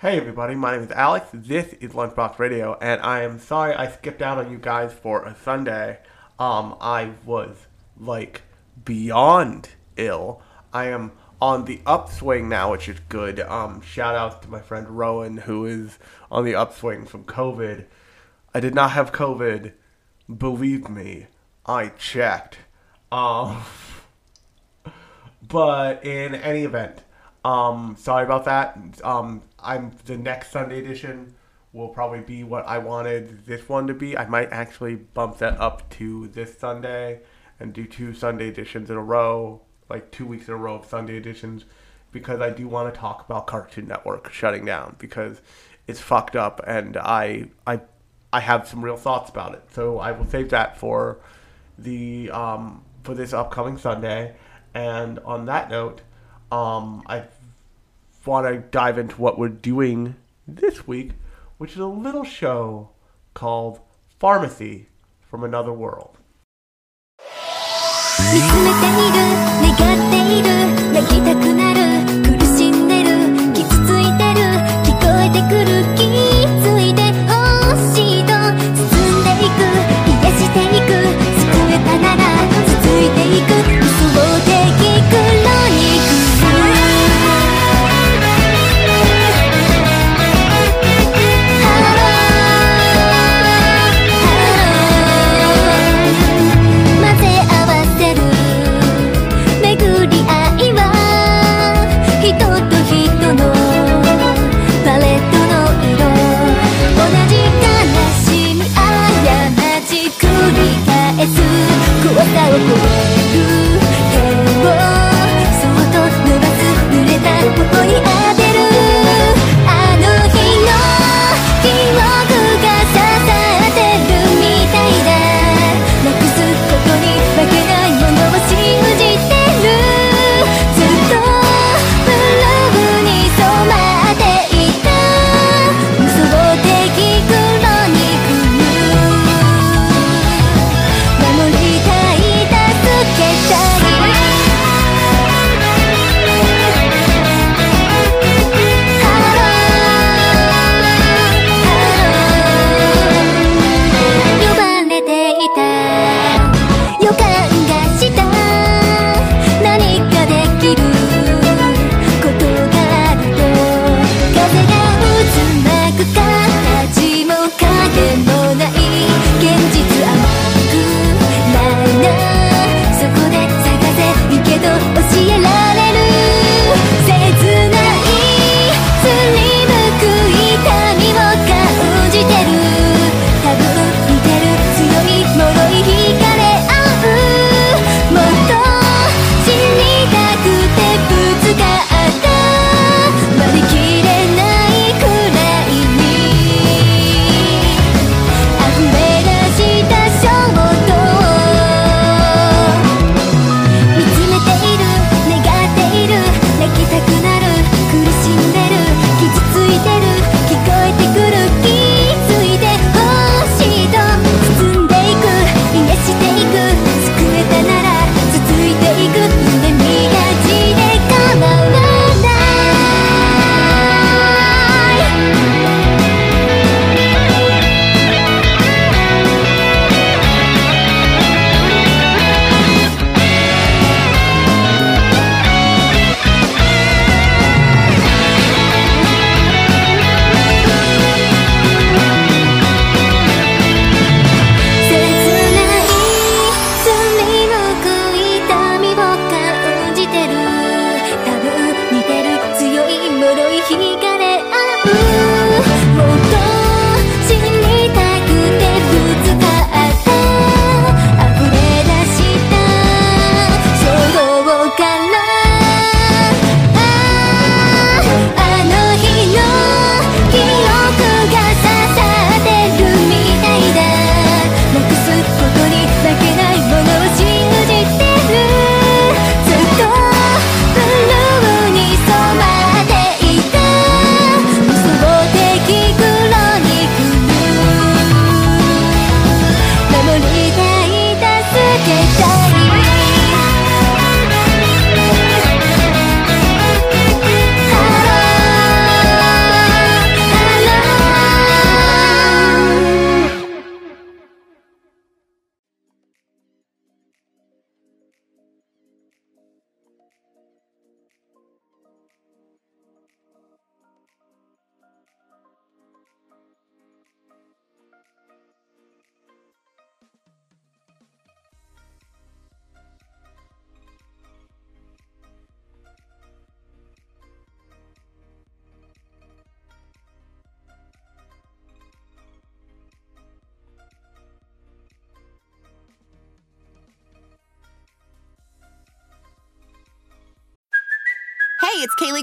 Hey everybody, my name is Alex. This is Lunchbox Radio, and I am sorry I skipped out on you guys for a Sunday. Um, I was like beyond ill. I am on the upswing now, which is good. Um, shout out to my friend Rowan, who is on the upswing from COVID. I did not have COVID. Believe me, I checked. Um, but in any event, um, sorry about that. Um, I'm the next Sunday edition will probably be what I wanted this one to be. I might actually bump that up to this Sunday and do two Sunday editions in a row, like two weeks in a row of Sunday editions, because I do want to talk about Cartoon Network shutting down because it's fucked up, and I I I have some real thoughts about it. So I will save that for the um, for this upcoming Sunday. And on that note, um, I want to dive into what we're doing this week, which is a little show called Pharmacy from Another World. miracle.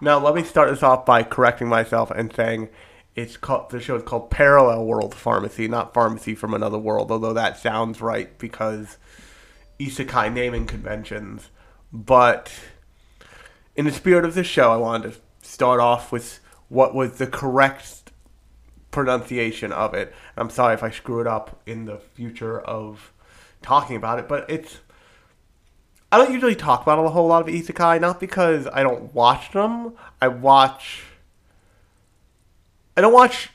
Now, let me start this off by correcting myself and saying it's called the show is called Parallel World Pharmacy, not Pharmacy from Another World. Although that sounds right because isekai naming conventions. But in the spirit of the show, I wanted to start off with what was the correct pronunciation of it. I'm sorry if I screw it up in the future of talking about it, but it's I don't usually talk about a whole lot of isekai, not because I don't watch them. I watch. I don't watch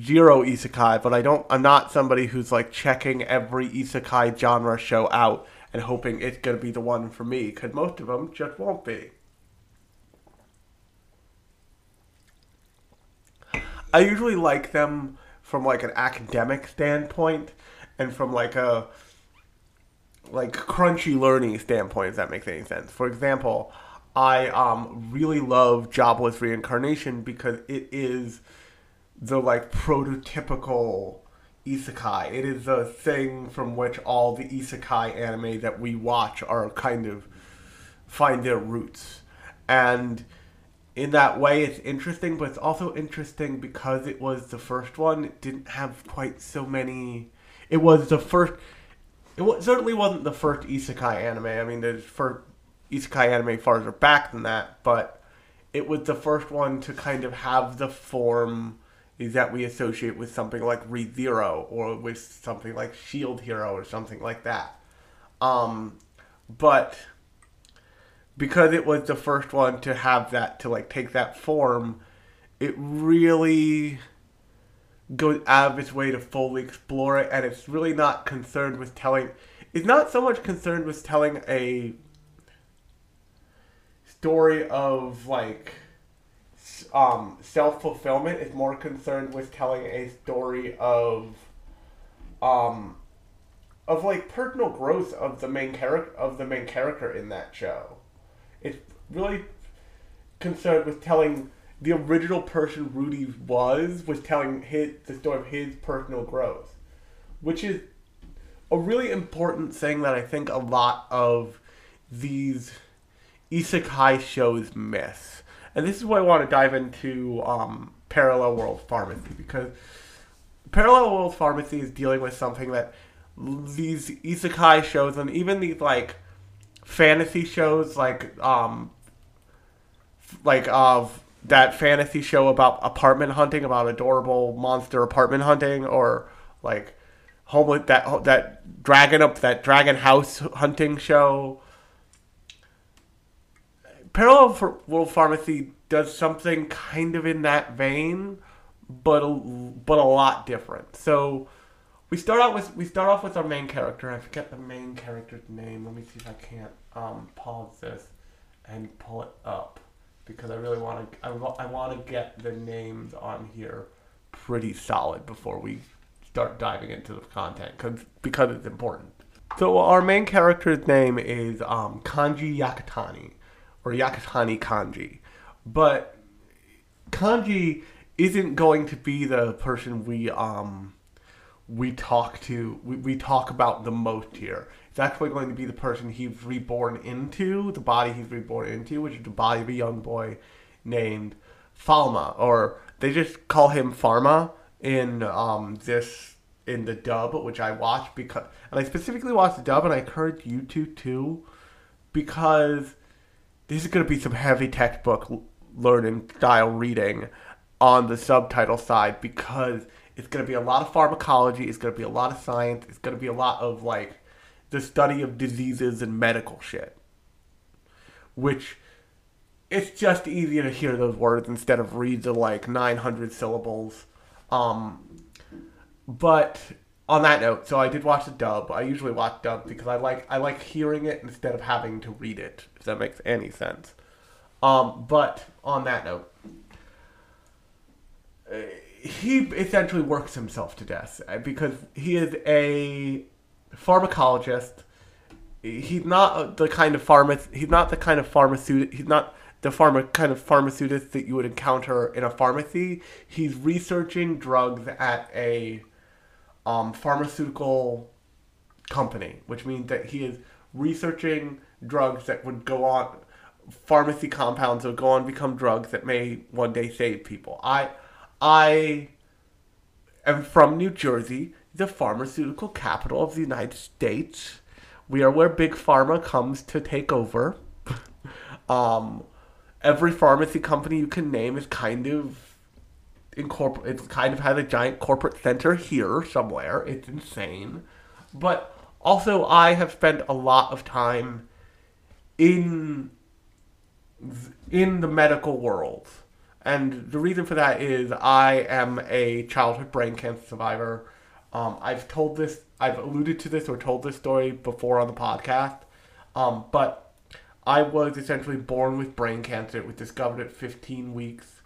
zero isekai, but I don't. I'm not somebody who's like checking every isekai genre show out and hoping it's gonna be the one for me, because most of them just won't be. I usually like them from like an academic standpoint and from like a like crunchy learning standpoint, if that makes any sense. For example, I um, really love Jobless Reincarnation because it is the like prototypical isekai. It is the thing from which all the isekai anime that we watch are kind of find their roots. And in that way, it's interesting, but it's also interesting because it was the first one. It didn't have quite so many. It was the first. It certainly wasn't the first isekai anime. I mean, there's first isekai anime farther back than that, but it was the first one to kind of have the form that we associate with something like ReZero or with something like Shield Hero or something like that. Um, but because it was the first one to have that to like take that form, it really goes out of its way to fully explore it, and it's really not concerned with telling. It's not so much concerned with telling a story of like um, self fulfillment. It's more concerned with telling a story of um, of like personal growth of the main character of the main character in that show. It's really concerned with telling the original person Rudy was was telling his the story of his personal growth, which is a really important thing that I think a lot of these isekai shows miss. And this is why I want to dive into um, Parallel World Pharmacy because Parallel World Pharmacy is dealing with something that these isekai shows and even these like fantasy shows like um like of that fantasy show about apartment hunting about adorable monster apartment hunting or like homeless that that dragon up that dragon house hunting show parallel world pharmacy does something kind of in that vein but a, but a lot different so we start out with we start off with our main character. I forget the main character's name. Let me see if I can't um, pause this and pull it up because I really want to. I, I want to get the names on here pretty solid before we start diving into the content cause, because it's important. So our main character's name is um, Kanji Yakutani or Yakutani Kanji, but Kanji isn't going to be the person we um we talk to we, we talk about the most here. It's actually going to be the person he's reborn into, the body he's reborn into, which is the body of a young boy named Falma, or they just call him Pharma in um this in the dub, which I watched because and I specifically watched the dub and I encourage you to too because this is going to be some heavy textbook learning style reading on the subtitle side because it's going to be a lot of pharmacology, it's going to be a lot of science, it's going to be a lot of like the study of diseases and medical shit. Which it's just easier to hear those words instead of read the like 900 syllables. Um, but on that note, so I did watch the dub. I usually watch dub because I like I like hearing it instead of having to read it. If that makes any sense. Um, but on that note, he essentially works himself to death uh, because he is a pharmacologist. He's not the kind of pharma. He's not the kind of pharmaceutical. He's not the pharma kind of pharmaceutist that you would encounter in a pharmacy. He's researching drugs at a um, pharmaceutical company, which means that he is researching drugs that would go on pharmacy compounds that would go on become drugs that may one day save people. I I am from New Jersey, the pharmaceutical capital of the United States. We are where big pharma comes to take over. um, every pharmacy company you can name is kind of incorporate. It's kind of has a giant corporate center here somewhere. It's insane, but also I have spent a lot of time in in the medical world. And the reason for that is I am a childhood brain cancer survivor. Um, I've told this, I've alluded to this or told this story before on the podcast. Um, but I was essentially born with brain cancer. It was discovered at 15 weeks.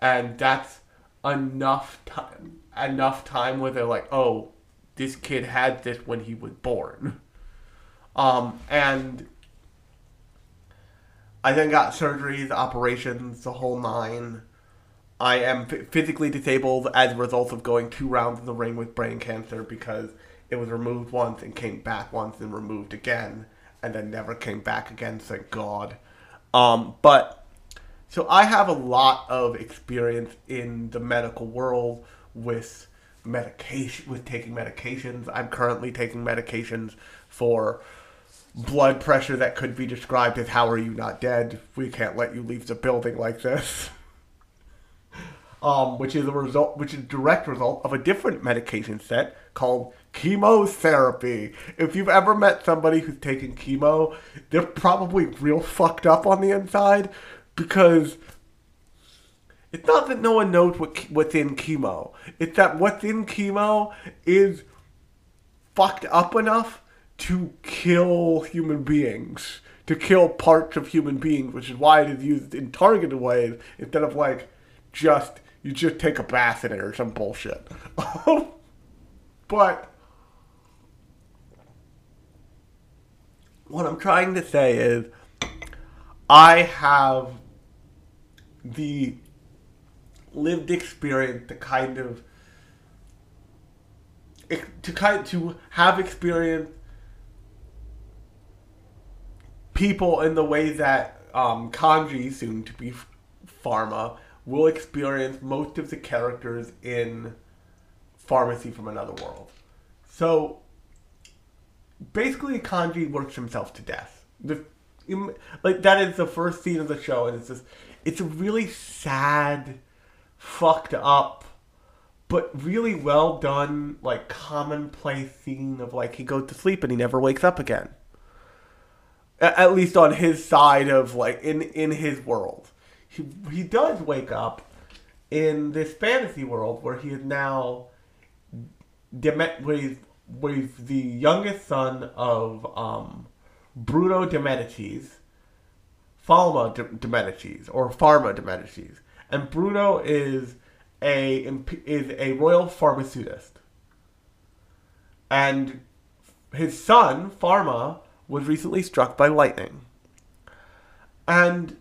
And that's enough time, enough time where they're like, oh, this kid had this when he was born. Um, and I then got surgeries, operations, the whole nine. I am physically disabled as a result of going two rounds in the ring with brain cancer because it was removed once and came back once and removed again and then never came back again, thank God. Um, but so I have a lot of experience in the medical world with medication, with taking medications. I'm currently taking medications for blood pressure that could be described as how are you not dead? We can't let you leave the building like this. um, which is a result which is direct result of a different medication set called chemotherapy. If you've ever met somebody who's taking chemo, they're probably real fucked up on the inside because it's not that no one knows what what's in chemo. It's that what's in chemo is fucked up enough to kill human beings, to kill parts of human beings, which is why it is used in targeted ways instead of like just you just take a bath in it or some bullshit. but what I'm trying to say is I have the lived experience to kind of to kind to have experience people in the way that um, Kanji, soon to be Pharma, will experience most of the characters in Pharmacy from Another World. So basically, Kanji works himself to death. The, like that is the first scene of the show, and it's just it's a really sad, fucked up, but really well done, like commonplace scene of like he goes to sleep and he never wakes up again at least on his side of like in in his world. He he does wake up in this fantasy world where he is now Demet with with the youngest son of um, Bruno de Medicis, Falma de, de Medicis or Pharma de Medicis, and Bruno is a is a royal pharmaceutist, and his son Pharma was recently struck by lightning. And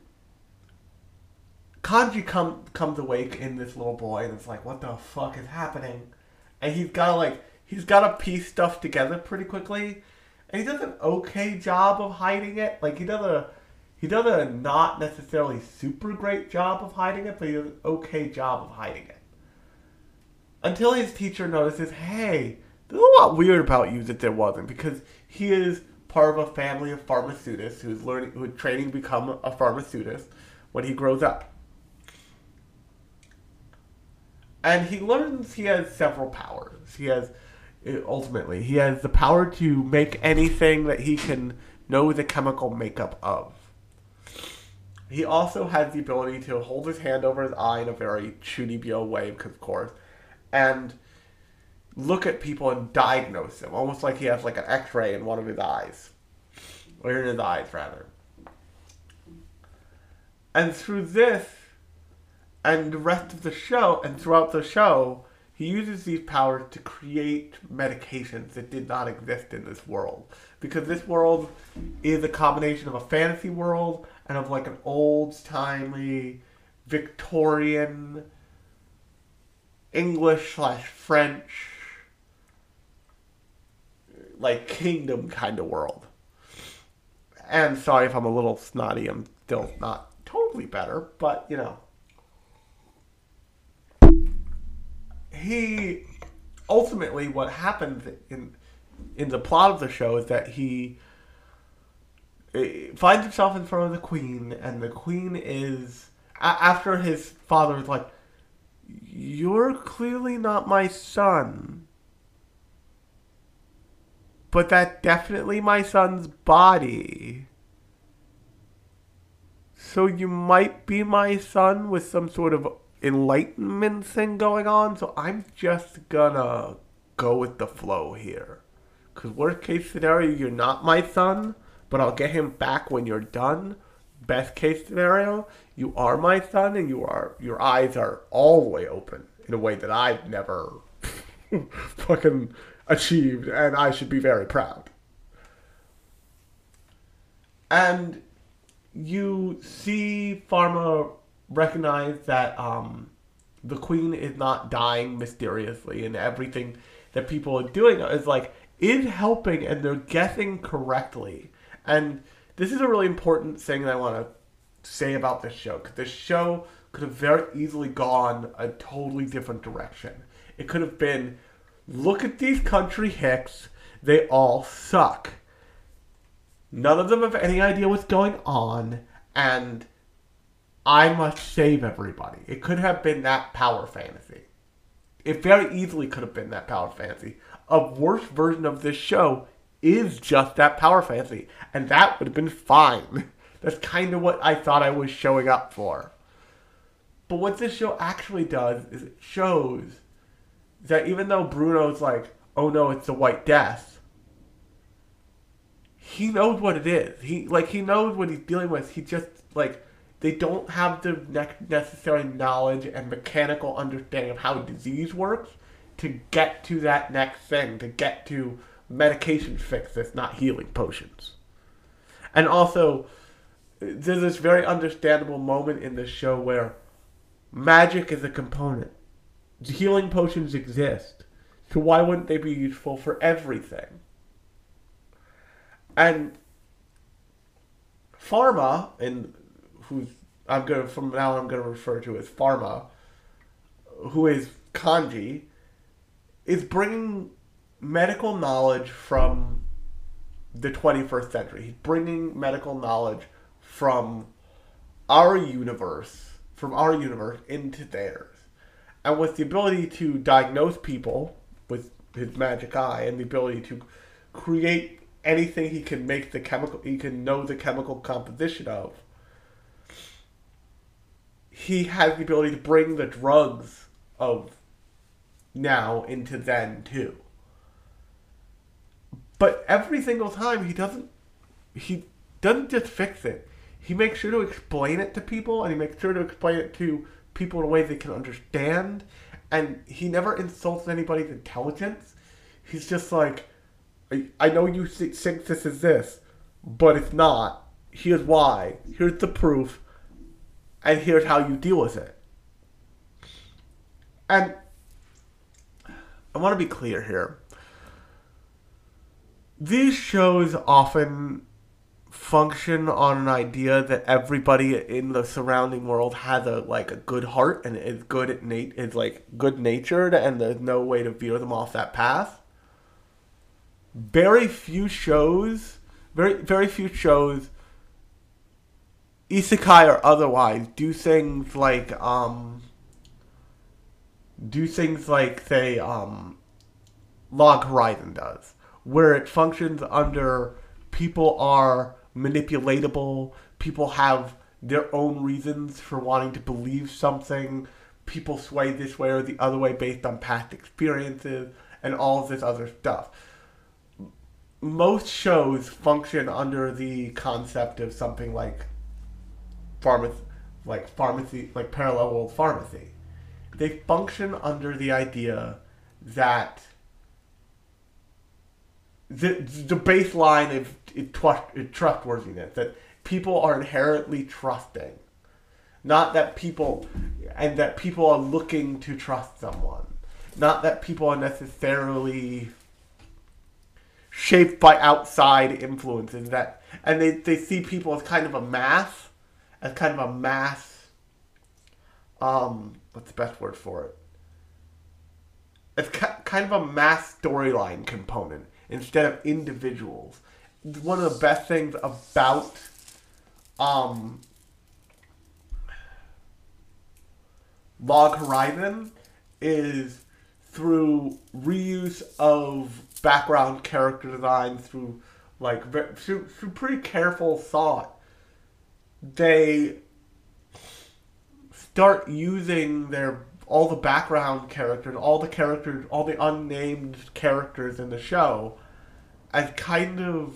Kanji come, comes awake in this little boy, and it's like, what the fuck is happening? And he's got to like, he's got to piece stuff together pretty quickly, and he does an okay job of hiding it. Like he does a, he does a not necessarily super great job of hiding it, but he does an okay job of hiding it. Until his teacher notices, hey, there's a lot weird about you that there wasn't, because he is part of a family of pharmaceutists who's learning, who's training to become a pharmaceutist when he grows up. And he learns he has several powers. He has, uh, ultimately, he has the power to make anything that he can know the chemical makeup of. He also has the ability to hold his hand over his eye in a very Chunibyo way, because of course, and look at people and diagnose them, almost like he has like an X-ray in one of his eyes, or in his eyes rather. And through this, and the rest of the show, and throughout the show, he uses these powers to create medications that did not exist in this world. Because this world is a combination of a fantasy world and of like an old timey Victorian English slash French like kingdom kind of world. And sorry if I'm a little snotty, I'm still not totally better, but you know. He ultimately what happens in in the plot of the show is that he eh, finds himself in front of the queen and the queen is after his father is like you're clearly not my son but that definitely my son's body. So you might be my son with some sort of enlightenment thing going on. So I'm just gonna go with the flow here. Because worst case scenario, you're not my son, but I'll get him back when you're done. Best case scenario, you are my son, and you are your eyes are all the way open in a way that I've never fucking achieved, and I should be very proud. And you see Pharma recognize that um, the queen is not dying mysteriously, and everything that people are doing is like is helping, and they're guessing correctly. And this is a really important thing that I want to say about this show because this show could have very easily gone a totally different direction. It could have been look at these country hicks, they all suck. None of them have any idea what's going on, and I must save everybody. It could have been that power fantasy. It very easily could have been that power fantasy. A worse version of this show is just that power fantasy, and that would have been fine. That's kind of what I thought I was showing up for. But what this show actually does is it shows that even though Bruno's like, oh no, it's the White Death, he knows what it is. He like he knows what he's dealing with. He just like they don't have the ne- necessary knowledge and mechanical understanding of how disease works to get to that next thing, to get to medication fix this, not healing potions. And also, there's this very understandable moment in the show where magic is a component. Healing potions exist. So why wouldn't they be useful for everything? And Pharma, and who's I'm gonna from now I'm gonna refer to as Pharma, who is Kanji, is bringing medical knowledge from the 21st century. He's bringing medical knowledge from our universe, from our universe into theirs. And with the ability to diagnose people with his magic eye and the ability to create anything he can make the chemical he can know the chemical composition of he has the ability to bring the drugs of now into then too. But every single time he doesn't he doesn't just fix it. He makes sure to explain it to people and he makes sure to explain it to people in a way they can understand. And he never insults anybody's intelligence. He's just like I, I know you think this is this but it's not. Here's why. Here's the proof and here's how you deal with it and i want to be clear here these shows often function on an idea that everybody in the surrounding world has a like a good heart and is good at nat- is like good natured and there's no way to veer them off that path. Very few shows, very very few shows, isekai or otherwise, do things like um do things like say um Log Horizon does, where it functions under people are manipulatable, people have their own reasons for wanting to believe something, people sway this way or the other way based on past experiences, and all of this other stuff. Most shows function under the concept of something like pharma- like pharmacy, like parallel world pharmacy. They function under the idea that the the baseline of, trustworthiness that people are inherently trusting, not that people and that people are looking to trust someone, not that people are necessarily shaped by outside influences that and they, they see people as kind of a mass as kind of a mass um what's the best word for it? It's ki- kind of a mass storyline component instead of individuals. One of the best things about um log horizon is through reuse of background character design through like through, through pretty careful thought they start using their all the background characters all the characters all the unnamed characters in the show as kind of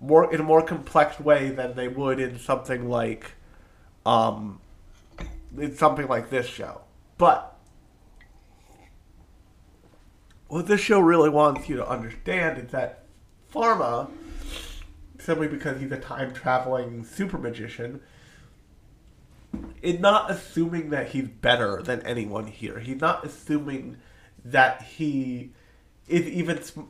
more in a more complex way than they would in something like um in something like this show. But what this show really wants you to understand is that Pharma, simply because he's a time traveling super magician, is not assuming that he's better than anyone here. He's not assuming that he is even sm-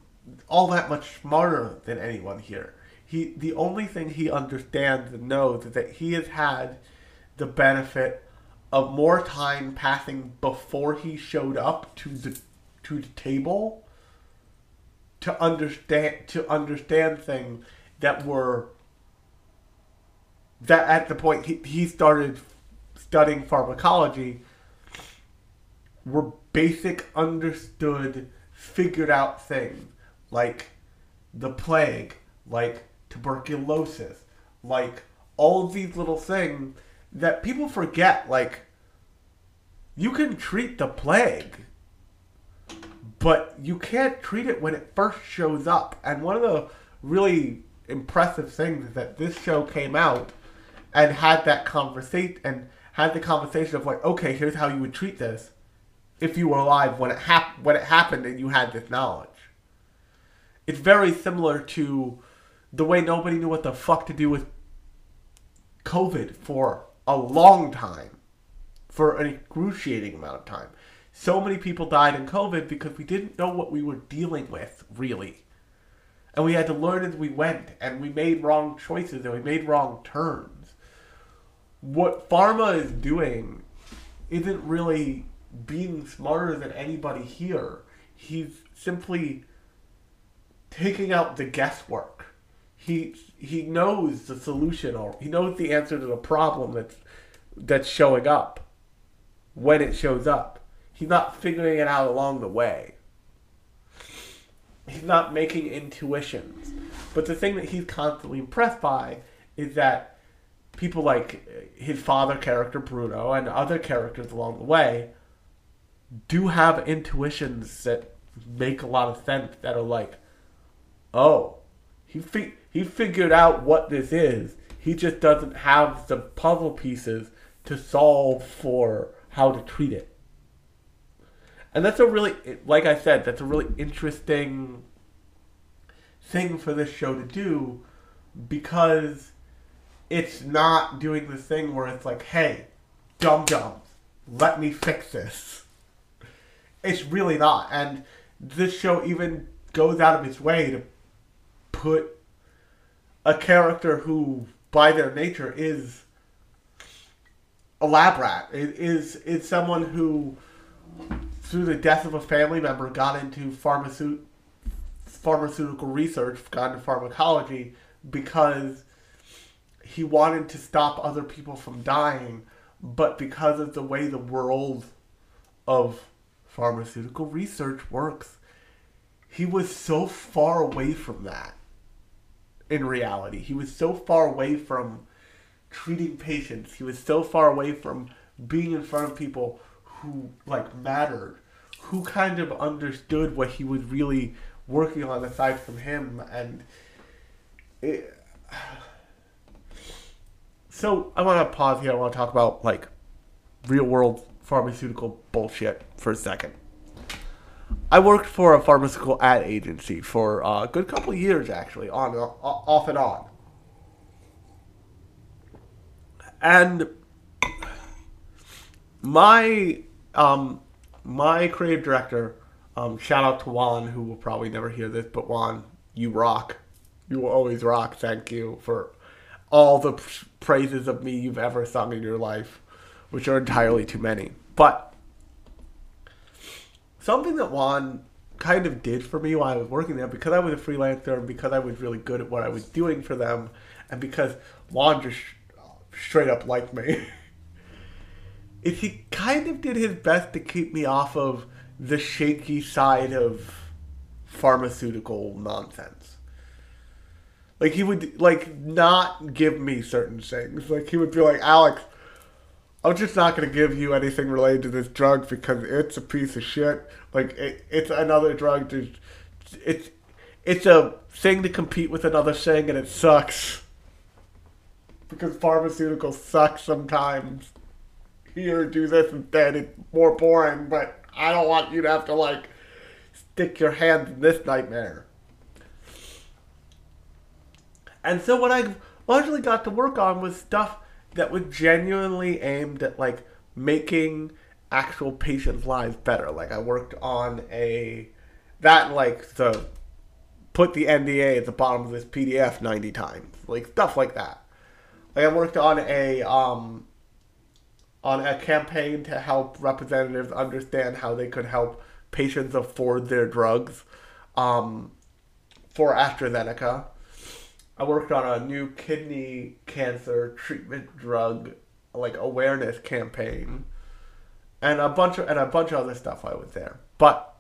all that much smarter than anyone here. He the only thing he understands and knows is that he has had the benefit of more time passing before he showed up to the to the table to understand to understand things that were that at the point he, he started studying pharmacology were basic understood figured out things like the plague like tuberculosis like all of these little things that people forget like you can treat the plague but you can't treat it when it first shows up. And one of the really impressive things is that this show came out and had that conversation and had the conversation of like, okay, here's how you would treat this if you were alive when it hap- when it happened and you had this knowledge. It's very similar to the way nobody knew what the fuck to do with COVID for a long time, for an excruciating amount of time so many people died in COVID because we didn't know what we were dealing with, really. And we had to learn as we went, and we made wrong choices and we made wrong turns. What Pharma is doing isn't really being smarter than anybody here. He's simply taking out the guesswork. He he knows the solution or he knows the answer to the problem that's that's showing up when it shows up. He's not figuring it out along the way. He's not making intuitions. But the thing that he's constantly impressed by is that people like his father character Bruno and other characters along the way do have intuitions that make a lot of sense that are like, oh, he fi- he figured out what this is. He just doesn't have the puzzle pieces to solve for how to treat it and that's a really like i said that's a really interesting thing for this show to do because it's not doing this thing where it's like hey dum dums let me fix this. It's really not. And this show even goes out of its way to put a character who by their nature is a lab rat. It is is someone who through the death of a family member, got into pharmaceutical pharmaceutical research, got into pharmacology because he wanted to stop other people from dying, but because of the way the world of pharmaceutical research works, he was so far away from that. In reality, he was so far away from treating patients. He was so far away from being in front of people who like mattered, who kind of understood what he was really working on aside from him, and it, So I want to pause here. I want to talk about like real world pharmaceutical bullshit for a second. I worked for a pharmaceutical ad agency for uh, a good couple of years, actually, on uh, off and on. And my um, my creative director, um, shout out to Juan, who will probably never hear this, but Juan, you rock. You will always rock. Thank you for all the praises of me you've ever sung in your life, which are entirely too many. But something that Juan kind of did for me while I was working there, because I was a freelancer and because I was really good at what I was doing for them, and because Juan just straight up liked me, is he kind of did his best to keep me off of the shaky side of pharmaceutical nonsense. Like he would like not give me certain things. Like he would be like, Alex, I'm just not going to give you anything related to this drug because it's a piece of shit. Like it, it's another drug. To, it's it's a thing to compete with another thing, and it sucks because pharmaceuticals suck sometimes. Here, do this instead. It's more boring, but I don't want you to have to like stick your hand in this nightmare. And so what I largely got to work on was stuff that was genuinely aimed at like making actual patients' lives better. Like I worked on a that like the put the NDA at the bottom of this PDF ninety times, like stuff like that. Like I worked on a um on a campaign to help representatives understand how they could help patients afford their drugs um, for AstraZeneca. I worked on a new kidney cancer treatment drug like awareness campaign and a bunch of and a bunch of other stuff I was there. But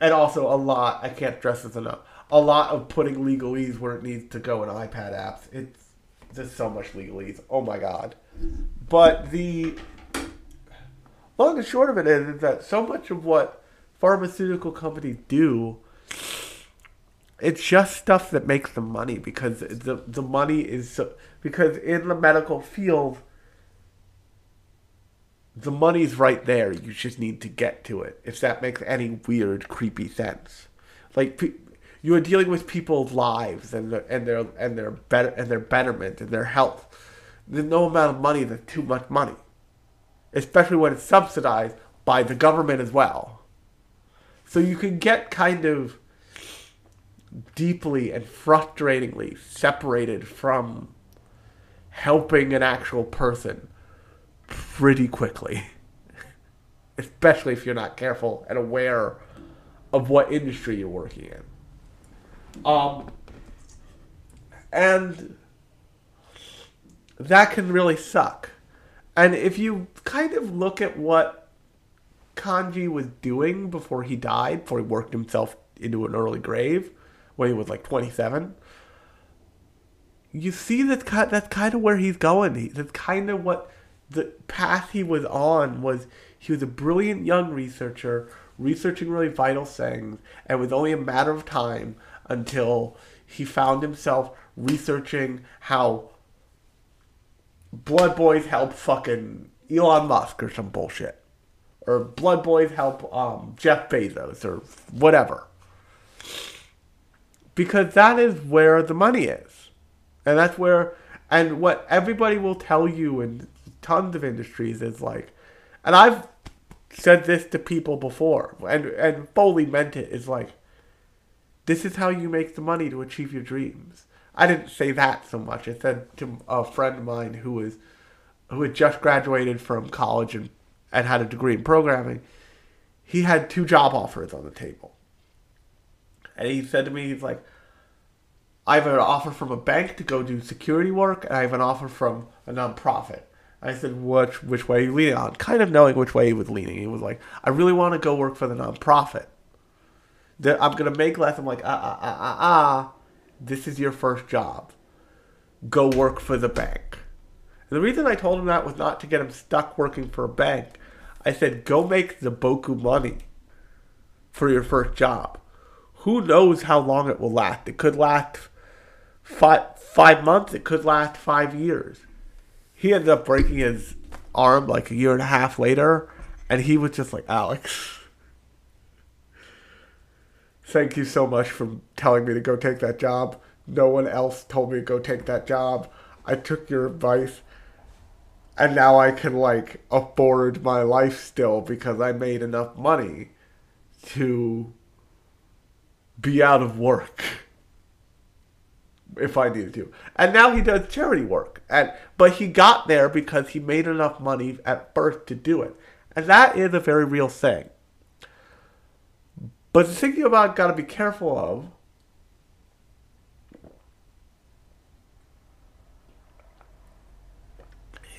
and also a lot I can't stress this enough. A lot of putting legalese where it needs to go in iPad apps. It's there's so much legalese. Oh my god. But the long and short of it is, that so much of what pharmaceutical companies do it's just stuff that makes them money because the the money is so, because in the medical field the money's right there. You just need to get to it if that makes any weird creepy sense. Like you are dealing with people's lives and their and their and their better and their betterment and their health there's no amount of money that's too much money especially when it's subsidized by the government as well so you can get kind of deeply and frustratingly separated from helping an actual person pretty quickly. Especially if you're not careful and aware of what industry you're working in. Um, and that can really suck. And if you kind of look at what Kanji was doing before he died, before he worked himself into an early grave, when he was like 27. You see that that's kind of where he's going. That's kind of what the path he was on was. He was a brilliant young researcher, researching really vital things, and it was only a matter of time until he found himself researching how Blood Boys help fucking Elon Musk or some bullshit. Or Blood Boys help um, Jeff Bezos or whatever because that is where the money is. And that's where, and what everybody will tell you in tons of industries is like, and I've said this to people before, and, and fully meant it, is like, this is how you make the money to achieve your dreams. I didn't say that so much. I said to a friend of mine who was, who had just graduated from college and, and had a degree in programming, he had two job offers on the table. And he said to me, he's like, I have an offer from a bank to go do security work, and I have an offer from a nonprofit. I said, which which way are you leaning on? Kind of knowing which way he was leaning. He was like, I really want to go work for the nonprofit. I'm gonna make less. I'm like, ah ah ah ah ah. This is your first job. Go work for the bank. And the reason I told him that was not to get him stuck working for a bank. I said, go make the boku money for your first job who knows how long it will last? It could last five five months. It could last five years. He ended up breaking his arm like a year and a half later, and he was just like Alex. Thank you so much for telling me to go take that job. No one else told me to go take that job. I took your advice and now I can like afford my life still because I made enough money to be out of work if I needed to. And now he does charity work. And but he got there because he made enough money at birth to do it. And that is a very real thing. But the thing you about got to be careful of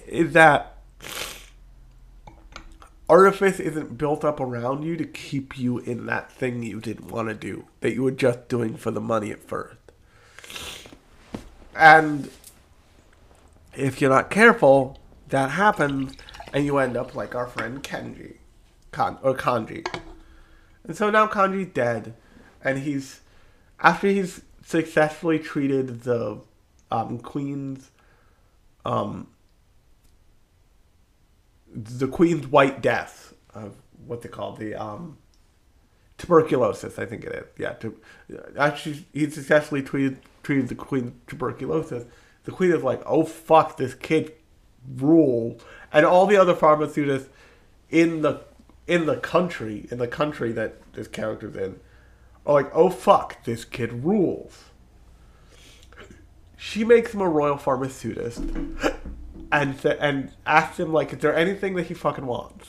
is that artifice isn't built up around you to keep you in that thing you didn't want to do, that you were just doing for the money at first. And if you're not careful, that happens, and you end up like our friend Kenji, or Kanji. And so now Kanji's dead, and he's after he's successfully treated the um, queen's um, the queen's white death of what they call the um, tuberculosis. I think it is. Yeah, actually, he successfully treated treated the queen tuberculosis. The queen is like, oh fuck, this kid rule, and all the other pharmaceutists in the in the country in the country that this character's in are like, oh fuck, this kid rules. She makes him a royal pharmaceutist and th- and asks him like, is there anything that he fucking wants?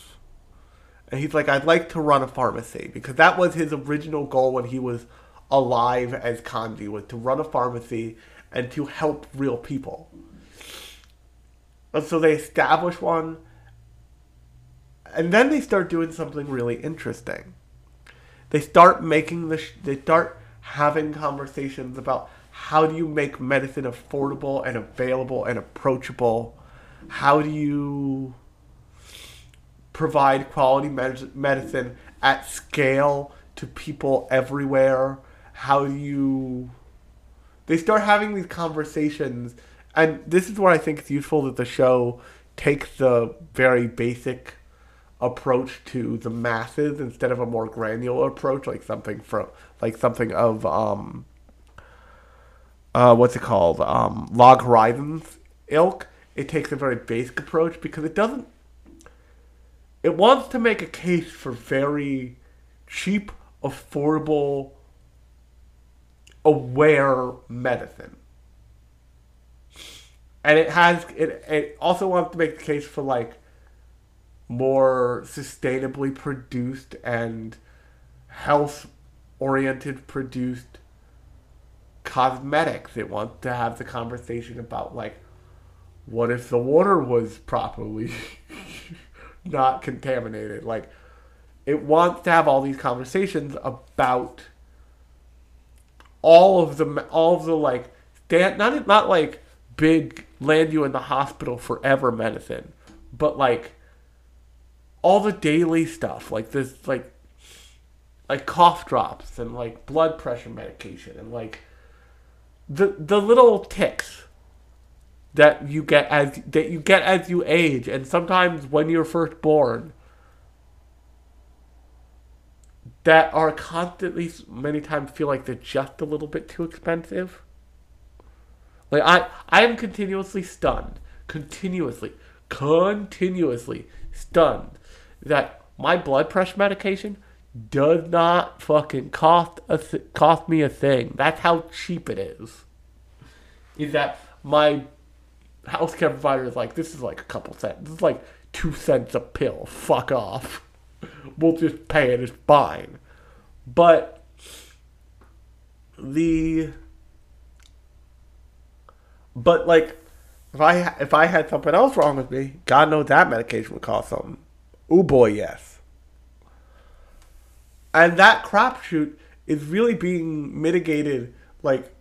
And he's like, I'd like to run a pharmacy because that was his original goal when he was alive as Kanji was to run a pharmacy and to help real people. And so they establish one, and then they start doing something really interesting. They start making the sh- they start having conversations about how do you make medicine affordable and available and approachable how do you provide quality med- medicine at scale to people everywhere? How do you. They start having these conversations, and this is what I think is useful that the show takes the very basic approach to the masses instead of a more granular approach, like something from like something of um uh what's it called um Log Horizons ilk it takes a very basic approach because it doesn't. It wants to make a case for very cheap, affordable, aware medicine. And it has it, it also wants to make the case for like more sustainably produced and health oriented produced cosmetics. It wants to have the conversation about like what if the water was properly not contaminated? Like, it wants to have all these conversations about all of the all of the like not not like big land you in the hospital forever medicine, but like all the daily stuff like this like like cough drops and like blood pressure medication and like the the little ticks that you get as that you get as you age and sometimes when you're first born that are constantly many times feel like they're just a little bit too expensive. Like i i am continuously stunned. Continuously. Continuously stunned that my blood pressure medication does not fucking cost a th- cost me a thing that's how cheap it is is that my healthcare provider is like, this is like a couple cents. This is like two cents a pill. Fuck off. We'll just pay it. It's fine. But the but like if I if I had something else wrong with me, God knows that medication would cost something. Oh boy, yes. And that crapshoot is really being mitigated. Like,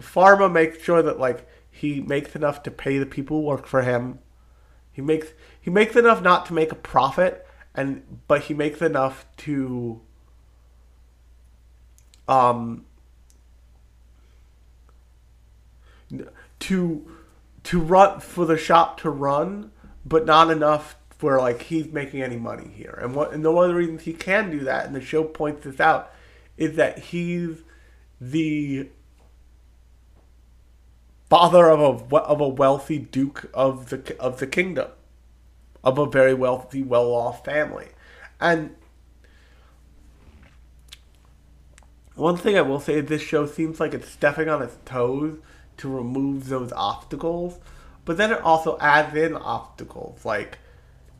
pharma makes sure that like he makes enough to pay the people who work for him. He makes he makes enough not to make a profit, and but he makes enough to um to to run for the shop to run, but not enough where like he's making any money here. And what and the one of the reasons he can do that, and the show points this out, is that he's the father of a of a wealthy duke of the of the kingdom, of a very wealthy, well off family, and. One thing I will say is this show seems like it's stepping on its toes to remove those obstacles, but then it also adds in obstacles like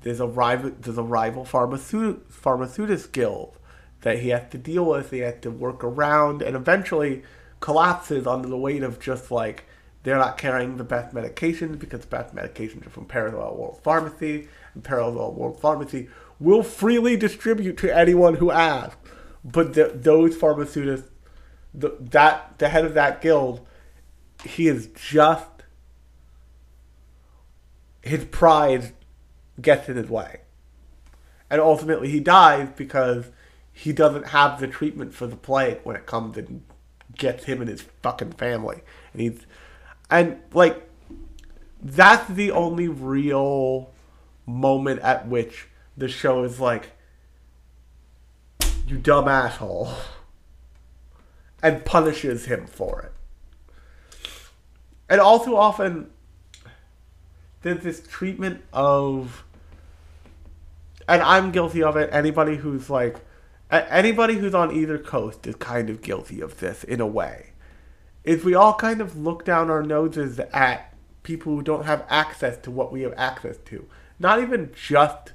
there's a rival there's a rival pharmaceut- pharmaceutics guild that he has to deal with, he has to work around, and eventually collapses under the weight of just like they're not carrying the best medications because best medications are from Parallel World Pharmacy, and Parallel World Pharmacy will freely distribute to anyone who asks. But the, those pharmaceutics, the, that the head of that guild, he is just his pride gets in his way. And ultimately he dies because he doesn't have the treatment for the plague when it comes and gets him and his fucking family. And he's and like that's the only real moment at which the show is like you dumb asshole and punishes him for it. And all too often there's this treatment of and I'm guilty of it. Anybody who's like anybody who's on either coast is kind of guilty of this in a way. Is we all kind of look down our noses at people who don't have access to what we have access to. Not even just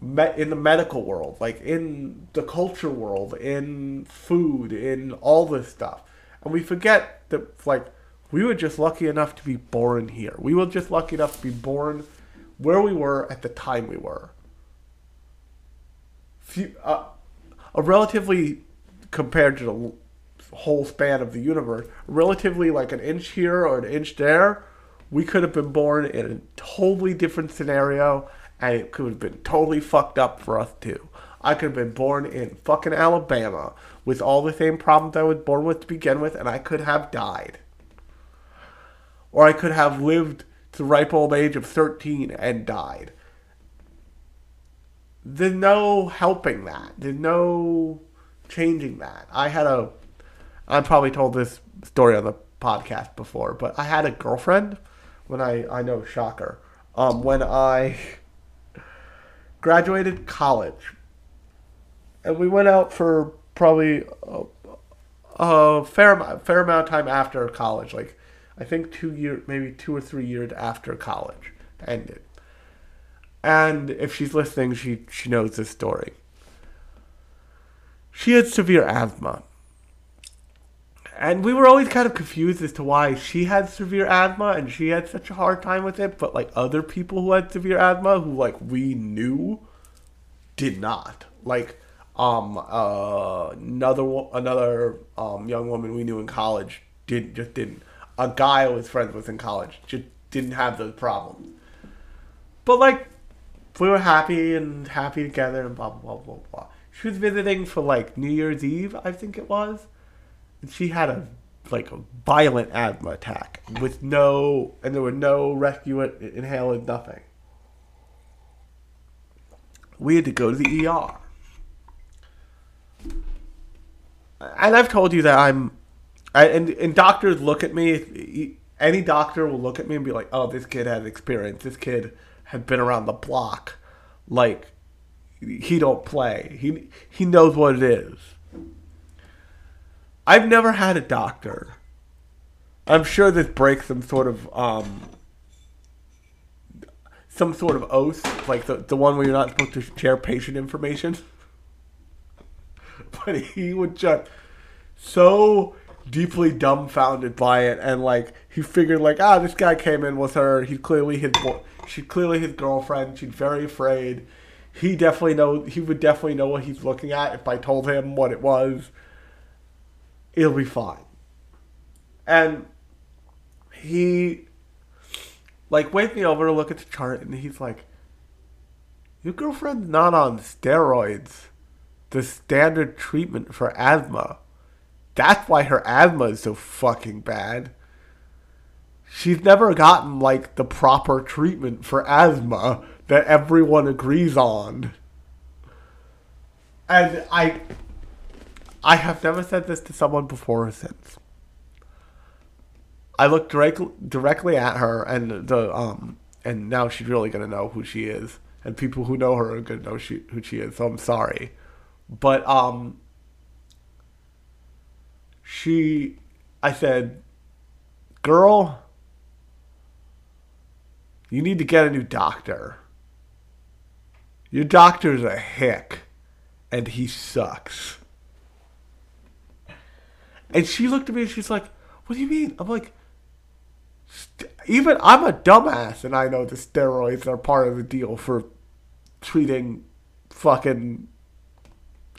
me- in the medical world, like in the culture world, in food, in all this stuff. And we forget that like we were just lucky enough to be born here. We were just lucky enough to be born where we were at the time we were. Few, uh, a relatively compared to the whole span of the universe, relatively like an inch here or an inch there, we could have been born in a totally different scenario and it could have been totally fucked up for us too. I could have been born in fucking Alabama with all the same problems I was born with to begin with, and I could have died. Or I could have lived to the ripe old age of 13 and died. There's no helping that. There's no changing that. I had a. I probably told this story on the podcast before, but I had a girlfriend when I. I know, shocker. Um, when I graduated college. And we went out for probably a, a fair, fair amount of time after college. Like, I think two year, maybe two or three years after college ended. And if she's listening, she, she knows this story. She had severe asthma. And we were always kind of confused as to why she had severe asthma and she had such a hard time with it, but like other people who had severe asthma who like we knew did not. Like um uh another another um young woman we knew in college did just didn't. A guy I was friends with in college just didn't have those problems. But like we were happy and happy together and blah blah blah blah blah. She was visiting for like New Year's Eve, I think it was. And she had a like a violent asthma attack with no and there were no rescue in- inhalers, nothing. We had to go to the ER. And I've told you that I'm I, and and doctors look at me. Any doctor will look at me and be like, "Oh, this kid has experience. This kid has been around the block. Like, he don't play. He he knows what it is." I've never had a doctor. I'm sure this breaks some sort of um some sort of oath, like the the one where you're not supposed to share patient information. but he would just so deeply dumbfounded by it and like he figured like ah this guy came in with her. He's clearly his bo- she clearly his girlfriend. She's very afraid. He definitely know he would definitely know what he's looking at if i told him what it was. It'll be fine. And he like waved me over to look at the chart and he's like your girlfriend's not on steroids the standard treatment for asthma. That's why her asthma is so fucking bad. she's never gotten like the proper treatment for asthma that everyone agrees on. And I I have never said this to someone before or since. I looked directly directly at her and the um and now she's really gonna know who she is. And people who know her are gonna know she who she is, so I'm sorry. But um she I said, Girl, you need to get a new doctor. Your doctor's a hick, and he sucks. And she looked at me and she's like, What do you mean? I'm like, "St- Even I'm a dumbass, and I know the steroids are part of the deal for treating fucking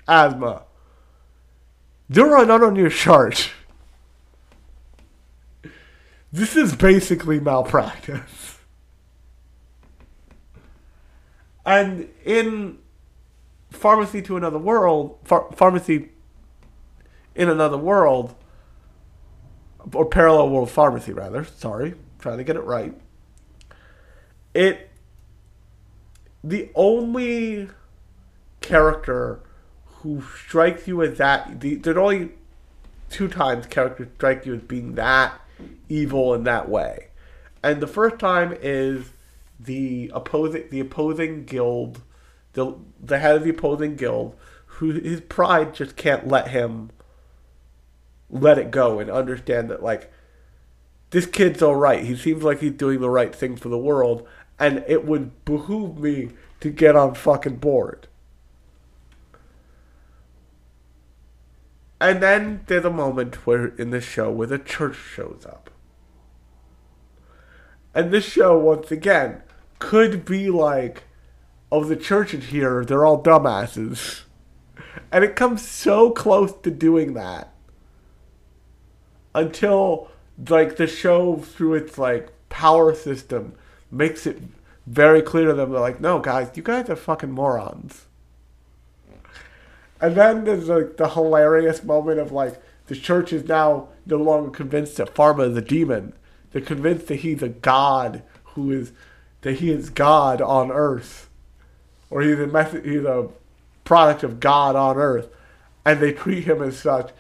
asthma. They're not on your chart. This is basically malpractice. And in Pharmacy to Another World, Phar- Pharmacy in Another World, or Parallel World Pharmacy, rather, sorry, trying to get it right. It, the only character who strikes you as that, the, there's only two times characters strike you as being that evil in that way. And the first time is the opposing the opposing guild, the the head of the opposing guild, who his pride just can't let him let it go and understand that like this kid's all right. He seems like he's doing the right thing for the world, and it would behoove me to get on fucking board. And then there's a moment where in the show where the church shows up. And this show, once again, could be like, oh, the churches here, they're all dumbasses. And it comes so close to doing that. Until, like, the show, through its, like, power system, makes it very clear to them. They're like, no, guys, you guys are fucking morons. And then there's like the hilarious moment of like the church is now no longer convinced that Pharma is a demon. They're convinced that he's a god who is that he is God on earth, or he's a he's a product of God on earth, and they treat him as such.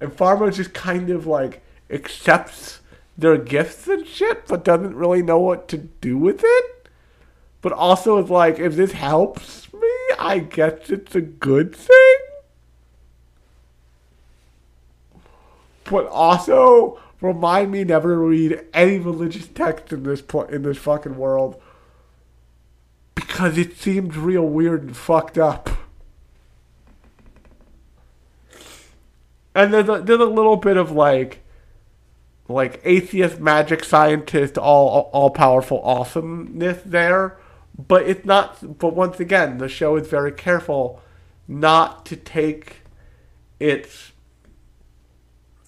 And Pharma just kind of like accepts their gifts and shit, but doesn't really know what to do with it. But also is like, if this helps me, I guess it's a good thing. But also remind me never to read any religious text in this pl- in this fucking world because it seemed real weird and fucked up. And there's a, there's a little bit of like like atheist magic scientist all all powerful awesomeness there but it's not but once again the show is very careful not to take its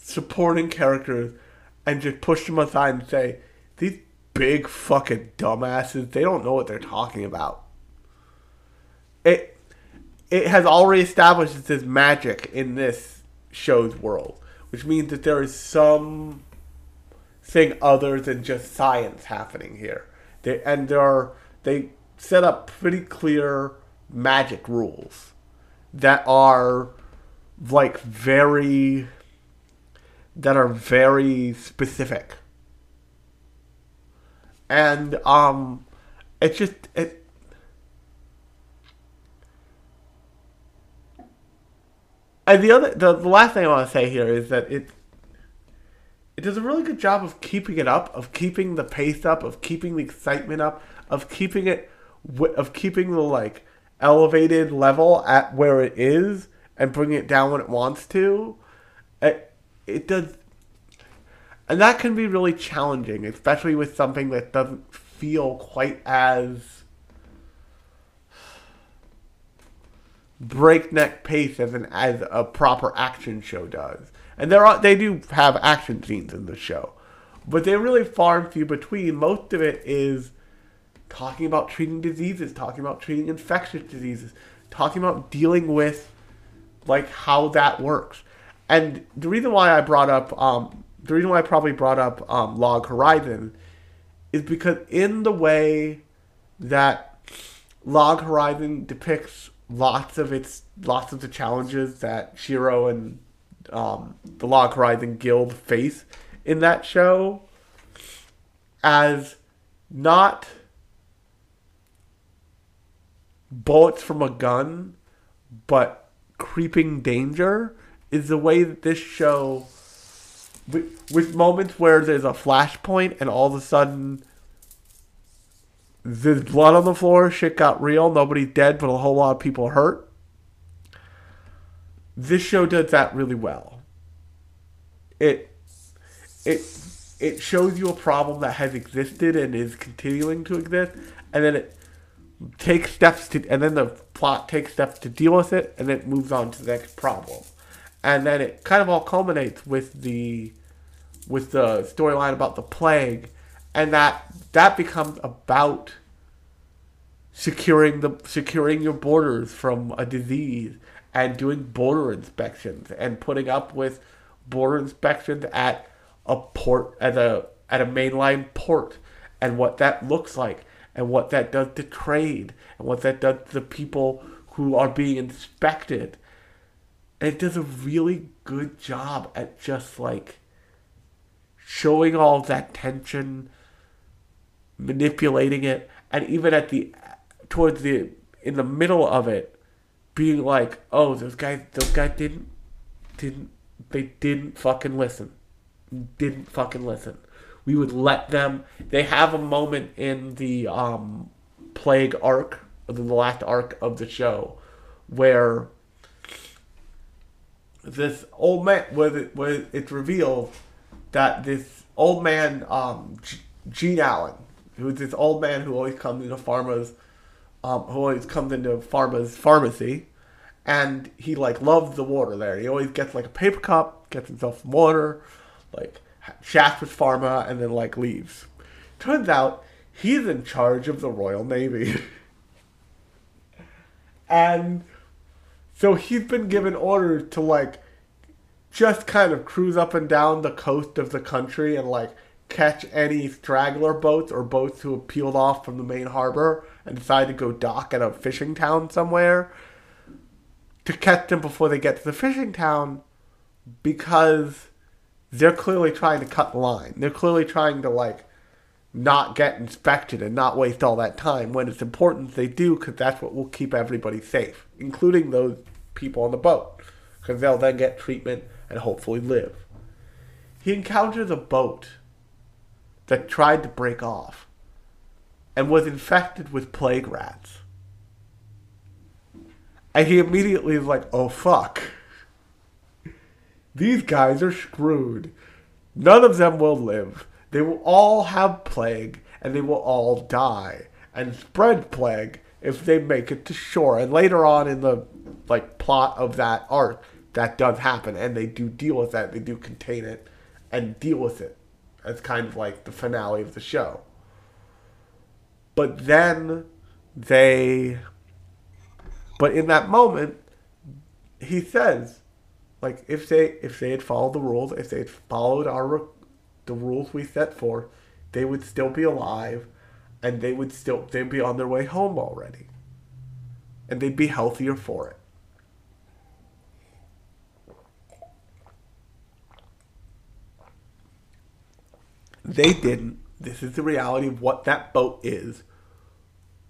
supporting characters and just push them aside and say these big fucking dumbasses they don't know what they're talking about it it has already established there's magic in this show's world which means that there is some thing other than just science happening here. They and there are they set up pretty clear magic rules that are like very that are very specific. And um it just it and the other the, the last thing I want to say here is that it it does a really good job of keeping it up, of keeping the pace up, of keeping the excitement up, of keeping it, of keeping the like elevated level at where it is and bringing it down when it wants to. It, it does, and that can be really challenging, especially with something that doesn't feel quite as breakneck pace as an as a proper action show does. And there are they do have action scenes in the show, but they're really far and few between. Most of it is talking about treating diseases, talking about treating infectious diseases, talking about dealing with like how that works. And the reason why I brought up um, the reason why I probably brought up um, Log Horizon is because in the way that Log Horizon depicts lots of its lots of the challenges that Shiroe and um, the Log Horizon Guild face in that show as not bullets from a gun, but creeping danger is the way that this show, with, with moments where there's a flashpoint and all of a sudden there's blood on the floor, shit got real, nobody's dead, but a whole lot of people hurt. This show does that really well. It it it shows you a problem that has existed and is continuing to exist, and then it takes steps to, and then the plot takes steps to deal with it, and then it moves on to the next problem, and then it kind of all culminates with the with the storyline about the plague, and that that becomes about securing the securing your borders from a disease and doing border inspections and putting up with border inspections at a port at a at a mainline port and what that looks like and what that does to trade and what that does to the people who are being inspected. It does a really good job at just like showing all that tension, manipulating it, and even at the towards the in the middle of it, being like, "Oh, those guys, those guys didn't, didn't, they didn't fucking listen, didn't fucking listen." We would let them. They have a moment in the um, plague arc, the last arc of the show, where this old man, it, where it's revealed that this old man, um, G- Gene Allen, who's this old man who always comes into Pharma's, um, who always comes into Pharma's pharmacy, and he like loves the water there. He always gets like a paper cup, gets himself some water, like chats with Pharma, and then like leaves. Turns out he's in charge of the Royal Navy, and so he's been given orders to like just kind of cruise up and down the coast of the country and like catch any straggler boats or boats who have peeled off from the main harbor and decide to go dock at a fishing town somewhere to catch them before they get to the fishing town because they're clearly trying to cut the line. They're clearly trying to like not get inspected and not waste all that time when it's important they do because that's what will keep everybody safe, including those people on the boat because they'll then get treatment and hopefully live. He encounters a boat that tried to break off and was infected with plague rats. And he immediately is like, oh fuck. These guys are screwed. None of them will live. They will all have plague and they will all die and spread plague if they make it to shore. And later on in the like plot of that arc, that does happen and they do deal with that. They do contain it and deal with it as kind of like the finale of the show. But then they but in that moment he says like if they if they had followed the rules, if they had followed our the rules we set for, they would still be alive, and they would still they'd be on their way home already, and they'd be healthier for it. They didn't. This is the reality of what that boat is.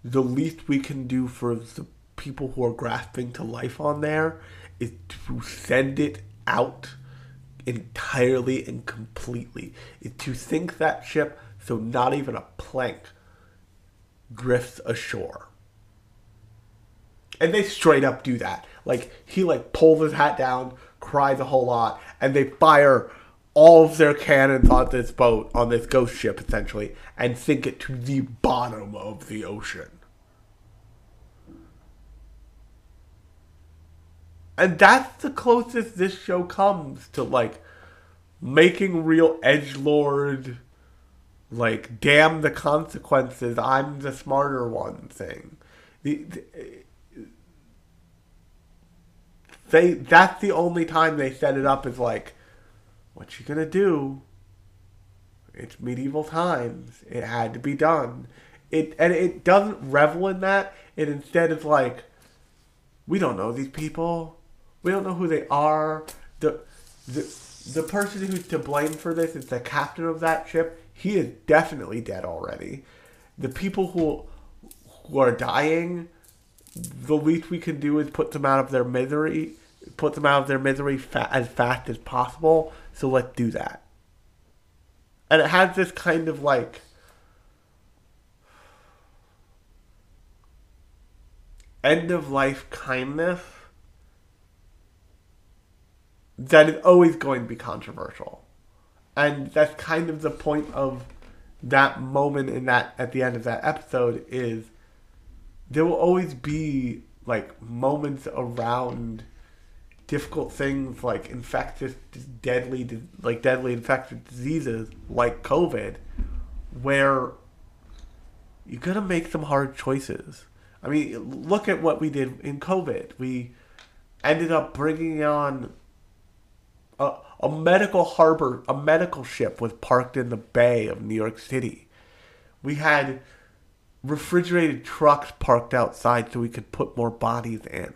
The least we can do for the people who are grasping to life on there is to send it out entirely and completely. To sink that ship so not even a plank drifts ashore. And they straight up do that. Like he like pulls his hat down, cries a whole lot, and they fire all of their cannons on this boat, on this ghost ship essentially, and sink it to the bottom of the ocean. And that's the closest this show comes to like making real edge lord like damn the consequences i'm the smarter one thing the, the, they that's the only time they set it up as like what you gonna do It's medieval times. It had to be done. It and it doesn't revel in that. It instead is like, we don't know these people. We don't know who they are. The the the person who's to blame for this is the captain of that ship. He is definitely dead already. The people who who are dying, the least we can do is put them out of their misery, put them out of their misery fa- as fast as possible. So let's do that. And it has this kind of like end of life kindness that is always going to be controversial. And that's kind of the point of that moment in that at the end of that episode is there will always be like moments around difficult things like infectious deadly like deadly infectious diseases like covid where you got to make some hard choices i mean look at what we did in covid we ended up bringing on a, a medical harbor a medical ship was parked in the bay of new york city we had refrigerated trucks parked outside so we could put more bodies in.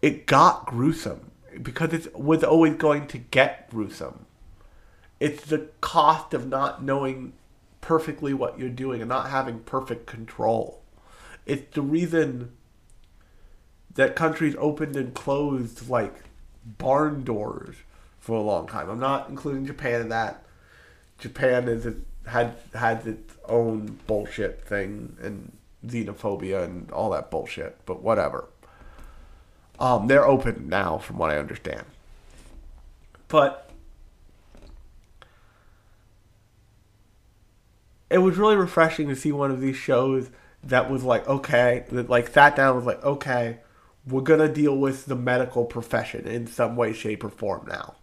It got gruesome because it was always going to get gruesome. It's the cost of not knowing perfectly what you're doing and not having perfect control. It's the reason that countries opened and closed like barn doors for a long time. I'm not including Japan in that. Japan is had had its own bullshit thing and xenophobia and all that bullshit, but whatever. Um, they're open now, from what I understand. But it was really refreshing to see one of these shows that was like, okay, that like sat down was like, okay, we're gonna deal with the medical profession in some way, shape, or form now.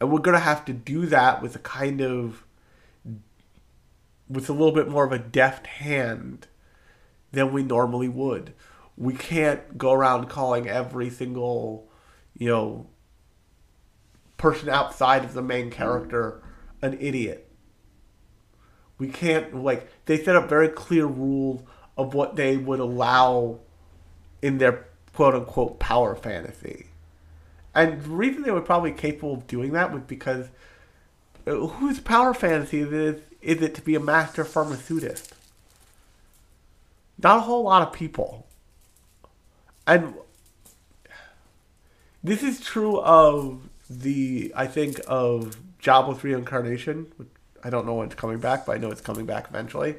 And we're gonna have to do that with a kind of with a little bit more of a deft hand than we normally would. We can't go around calling every single, you know, person outside of the main character an idiot. We can't like they set up very clear rules of what they would allow in their quote unquote power fantasy. And the reason they were probably capable of doing that was because uh, whose power fantasy is it, is it to be a master pharmaceutist? Not a whole lot of people. And this is true of the, I think, of Jobless Reincarnation. Which I don't know when it's coming back, but I know it's coming back eventually.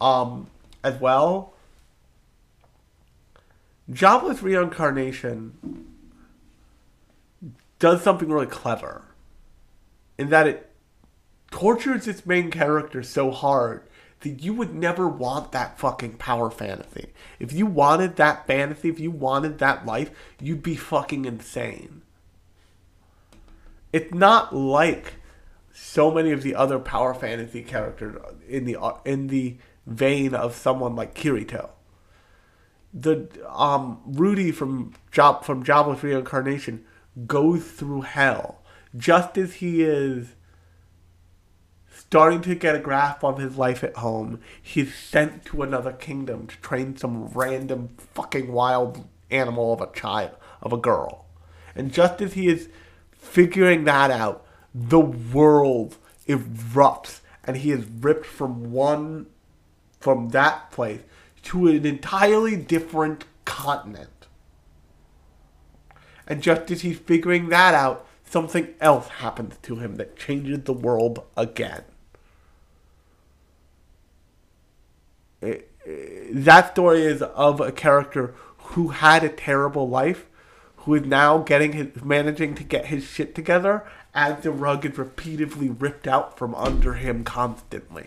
Um, as well. Jobless Reincarnation does something really clever in that it tortures its main character so hard that you would never want that fucking power fantasy. If you wanted that fantasy, if you wanted that life, you'd be fucking insane. It's not like so many of the other power fantasy characters in the in the vein of someone like Kirito. The um Rudy from Job from Jobless Reincarnation goes through hell just as he is starting to get a grasp on his life at home, he's sent to another kingdom to train some random fucking wild animal of a child, of a girl. And just as he is figuring that out, the world erupts and he is ripped from one, from that place to an entirely different continent. And just as he's figuring that out, something else happens to him that changes the world again. It, it, that story is of a character who had a terrible life, who is now getting his, managing to get his shit together as the rug is repeatedly ripped out from under him constantly.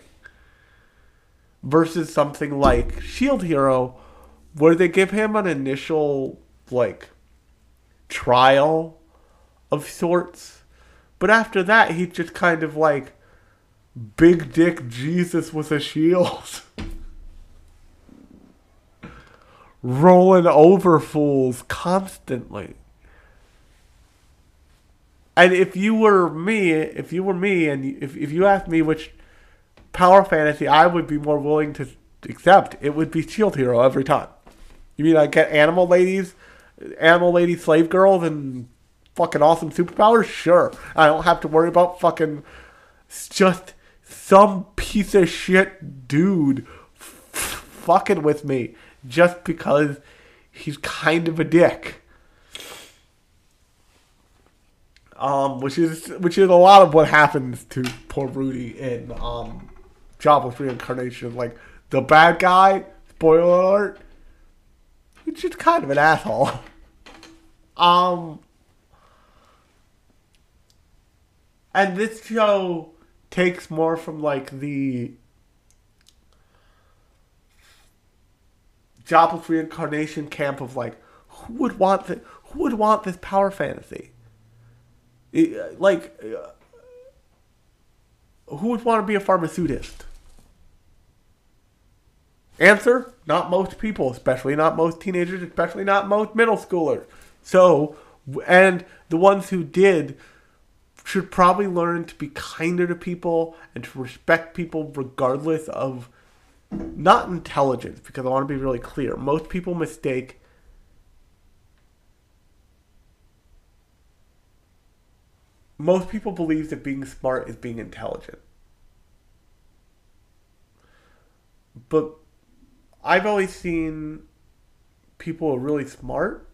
Versus something like Shield Hero, where they give him an initial like trial of sorts. But after that, he's just kind of like big dick Jesus with a shield. Rolling over fools constantly. And if you were me, if you were me, and if if you asked me which power fantasy I would be more willing to accept, it would be Shield Hero every time. You mean I get animal ladies, animal lady slave girls, and fucking awesome superpowers? Sure. I don't have to worry about fucking just some piece of shit dude f- fucking with me just because he's kind of a dick. Um, which is which is a lot of what happens to poor Rudy in um, Jobless Reincarnation. Like the bad guy, spoiler alert, he's just kind of an asshole. Um, and this show takes more from like the jobless reincarnation camp of like who would want the, who would want this power fantasy It- like uh, who would want to be a pharmaceutist answer not most people especially not most teenagers especially not most middle schoolers so and the ones who did should probably learn to be kinder to people and to respect people regardless of not intelligence because I want to be really clear. Most people mistake most people believe that being smart is being intelligent. But I've always seen people really smart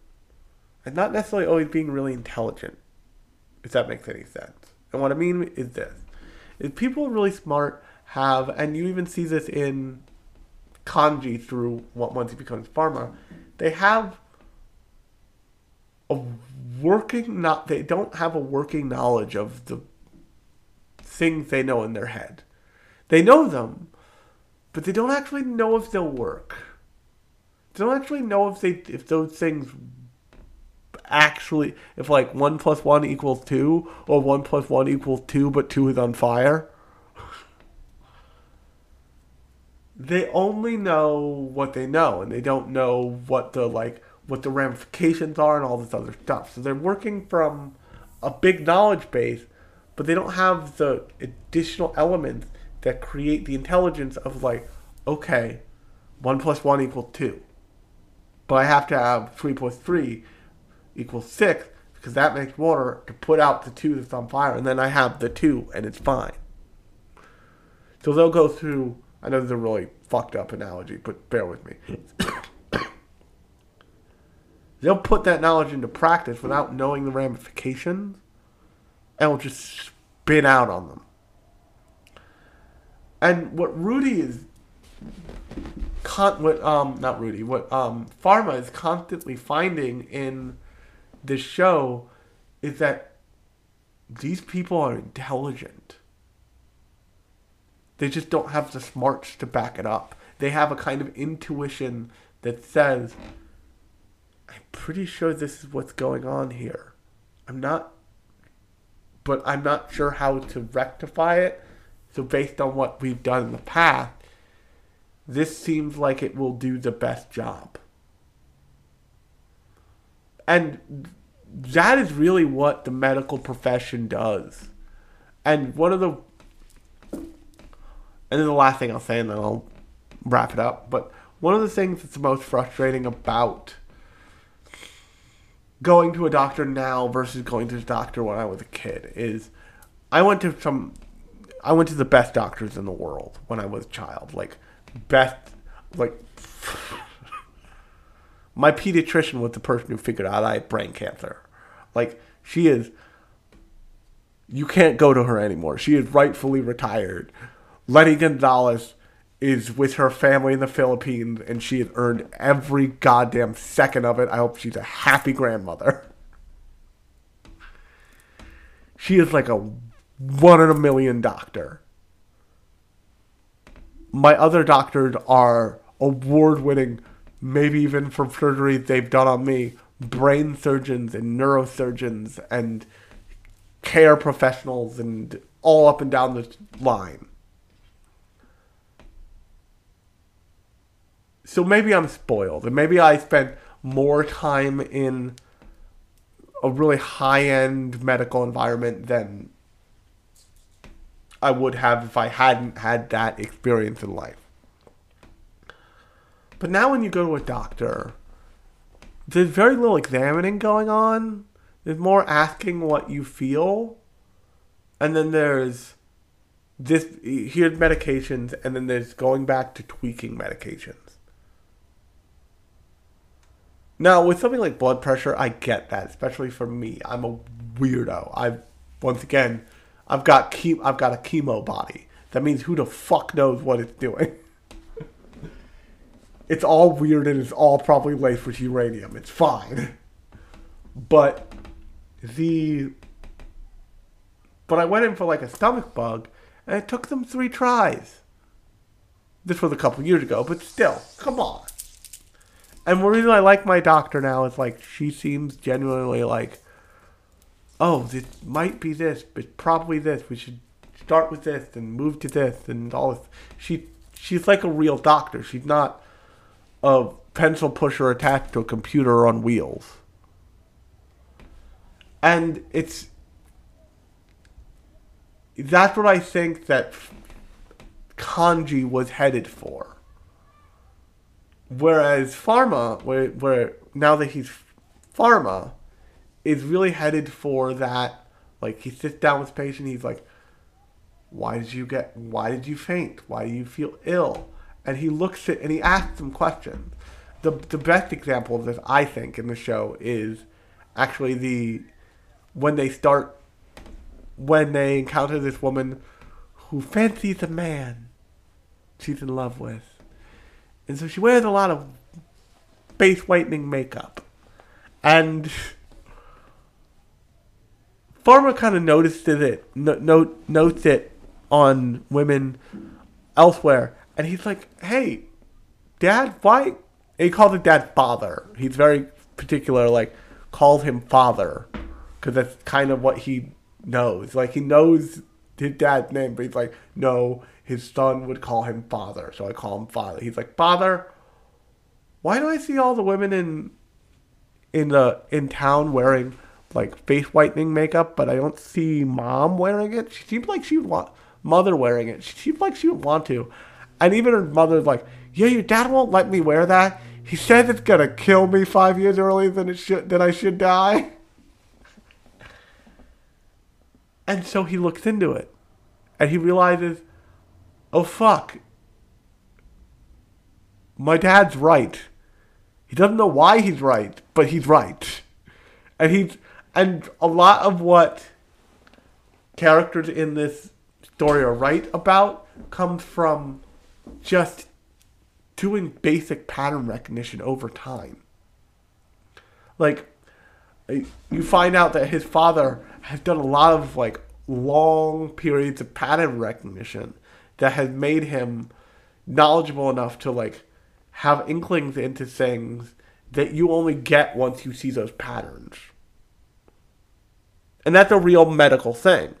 and not necessarily always being really intelligent, if that makes any sense. And what I mean is this is people really smart have and you even see this in kanji through what once he becomes pharma, they have a working not they don't have a working knowledge of the things they know in their head. They know them, but they don't actually know if they'll work. They don't actually know if they if those things actually if like one plus one equals two or one plus one equals two but two is on fire. they only know what they know and they don't know what the like what the ramifications are and all this other stuff so they're working from a big knowledge base but they don't have the additional elements that create the intelligence of like okay 1 plus 1 equals 2 but i have to have 3 plus 3 equals 6 because that makes water to put out the 2 that's on fire and then i have the 2 and it's fine so they'll go through. I know this is a really fucked up analogy, but bear with me. they'll put that knowledge into practice without knowing the ramifications, and will just spin out on them. And what Rudy is, con- what um not Rudy, what um Pharma is constantly finding in this show is that these people are intelligent. They just don't have the smarts to back it up. They have a kind of intuition that says, I'm pretty sure this is what's going on here. I'm not, but I'm not sure how to rectify it. So, based on what we've done in the past, this seems like it will do the best job. And that is really what the medical profession does. And one of the and then the last thing I'll say, and then I'll wrap it up. But one of the things that's the most frustrating about going to a doctor now versus going to a doctor when I was a kid is I went to some I went to the best doctors in the world when I was a child. Like best like my pediatrician was the person who figured out I had brain cancer. Like she is you can't go to her anymore. She is rightfully retired. Letty Gonzalez is with her family in the Philippines, and she has earned every goddamn second of it. I hope she's a happy grandmother. She is like a one in a million doctor. My other doctors are award winning, maybe even from surgeries they've done on me, brain surgeons and neurosurgeons and care professionals and all up and down the line. So maybe I'm spoiled, and maybe I spent more time in a really high end medical environment than I would have if I hadn't had that experience in life. But now when you go to a doctor, there's very little examining going on. There's more asking what you feel. And then there's this here's medications and then there's going back to tweaking medications. Now, with something like blood pressure, I get that, especially for me. I'm a weirdo. I've once again, I've got ke- I've got a chemo body. That means who the fuck knows what it's doing. it's all weird and it's all probably laced with uranium. It's fine. But the but I went in for like a stomach bug and it took them three tries. This was a couple years ago, but still, come on. And the reason I like my doctor now is like she seems genuinely like, oh, this might be this, but probably this. We should start with this and move to this and all this. She she's like a real doctor. She's not a pencil pusher attached to a computer on wheels. And it's that's what I think that Kanji was headed for. Whereas Farma, where, where now that he's Farma, is really headed for that. Like he sits down with the patient, he's like, "Why did you get? Why did you faint? Why do you feel ill?" And he looks at and he asks them questions. The the best example of this, I think, in the show is actually the when they start when they encounter this woman who fancies a man she's in love with. And so she wears a lot of face whitening makeup. And Farma kind of noticed it, no, no, notes it on women elsewhere. And he's like, hey, dad, why? He calls his dad father. He's very particular, like, calls him father. Because that's kind of what he knows. Like, he knows his dad's name, but he's like, no, his son would call him father. So I call him father. He's like, father, why do I see all the women in in the in town wearing like face whitening makeup, but I don't see mom wearing it? She seems like she would want mother wearing it. She seems like she would want to. And even her mother's like, yeah, your dad won't let me wear that. He says it's gonna kill me five years earlier than it should than I should die. And so he looks into it. And he realizes, oh fuck. My dad's right. He doesn't know why he's right, but he's right. And he's and a lot of what characters in this story are right about comes from just doing basic pattern recognition over time. Like you find out that his father has done a lot of like long periods of pattern recognition that has made him knowledgeable enough to like have inklings into things that you only get once you see those patterns. And that's a real medical thing.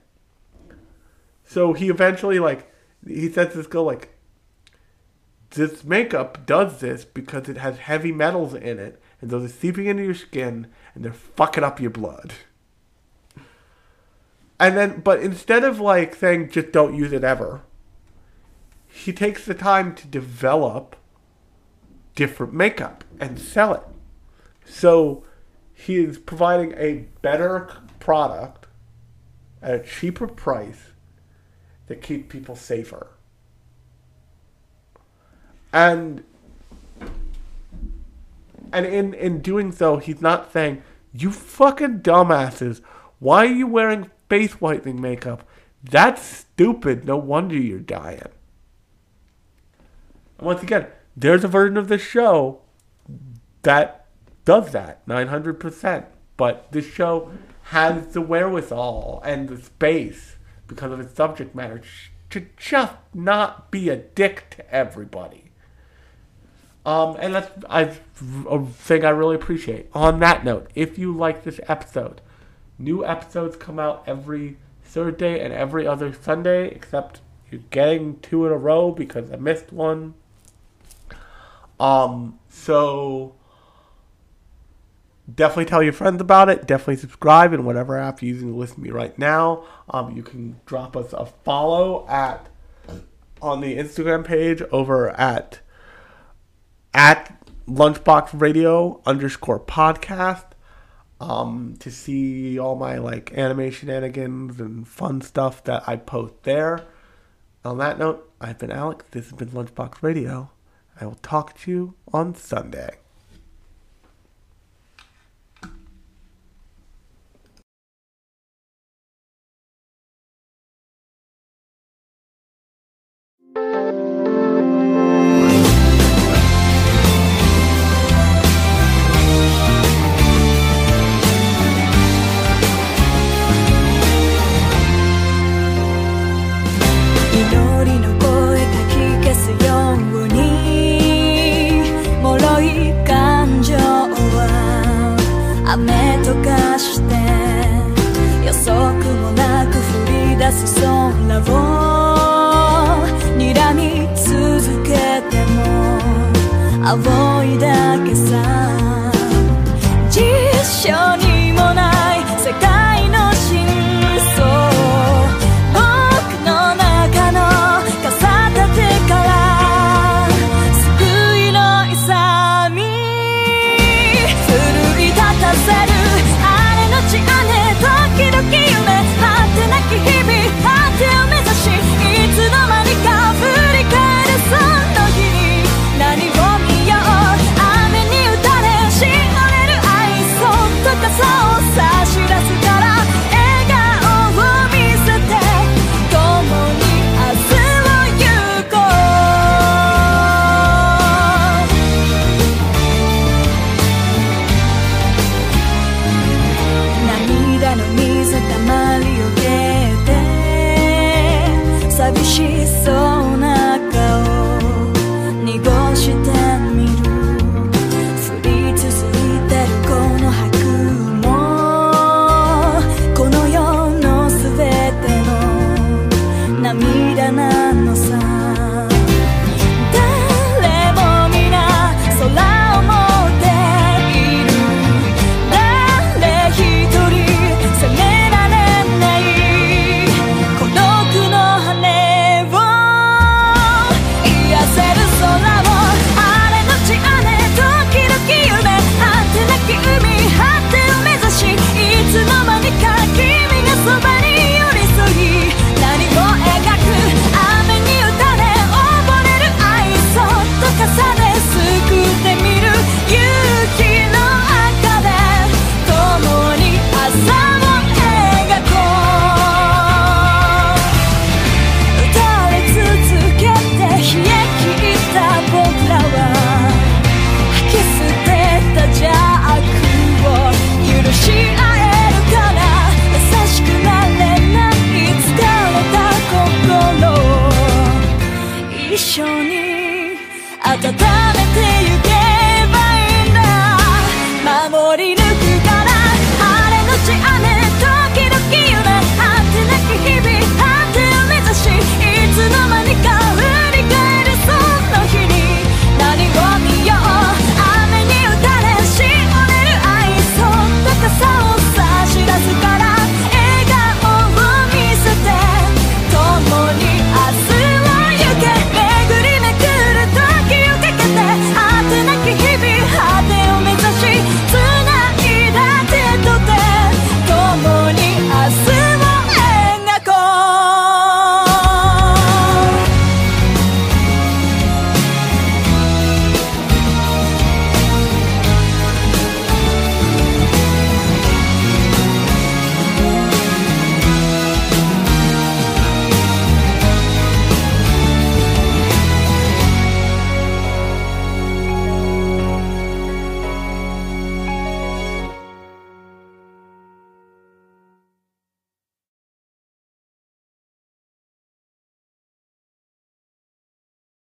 So he eventually like he says this girl like this makeup does this because it has heavy metals in it and those are seeping into your skin and they're fucking up your blood. And then but instead of like saying just don't use it ever, he takes the time to develop different makeup and sell it. So he is providing a better product at a cheaper price to keep people safer. And and in in doing so, he's not saying, "You fucking dumbasses, why are you wearing face whitening makeup? That's stupid. No wonder you're dying." Once again, there's a version of the show that does that 900%. But this show has the wherewithal and the space because of its subject matter to just not be a dick to everybody. Um, and that's I, a thing I really appreciate. On that note, if you like this episode, new episodes come out every Thursday and every other Sunday, except you're getting two in a row because I missed one. Um, so definitely tell your friends about it. Definitely subscribe in whatever app you're using to listen to me right now. Um, you can drop us a follow at on the Instagram page over at at Lunchbox Radio underscore podcast um, to see all my like anime shenanigans and fun stuff that I post there. On that note, I've been Alex. This has been Lunchbox Radio. I will talk to you on Sunday.「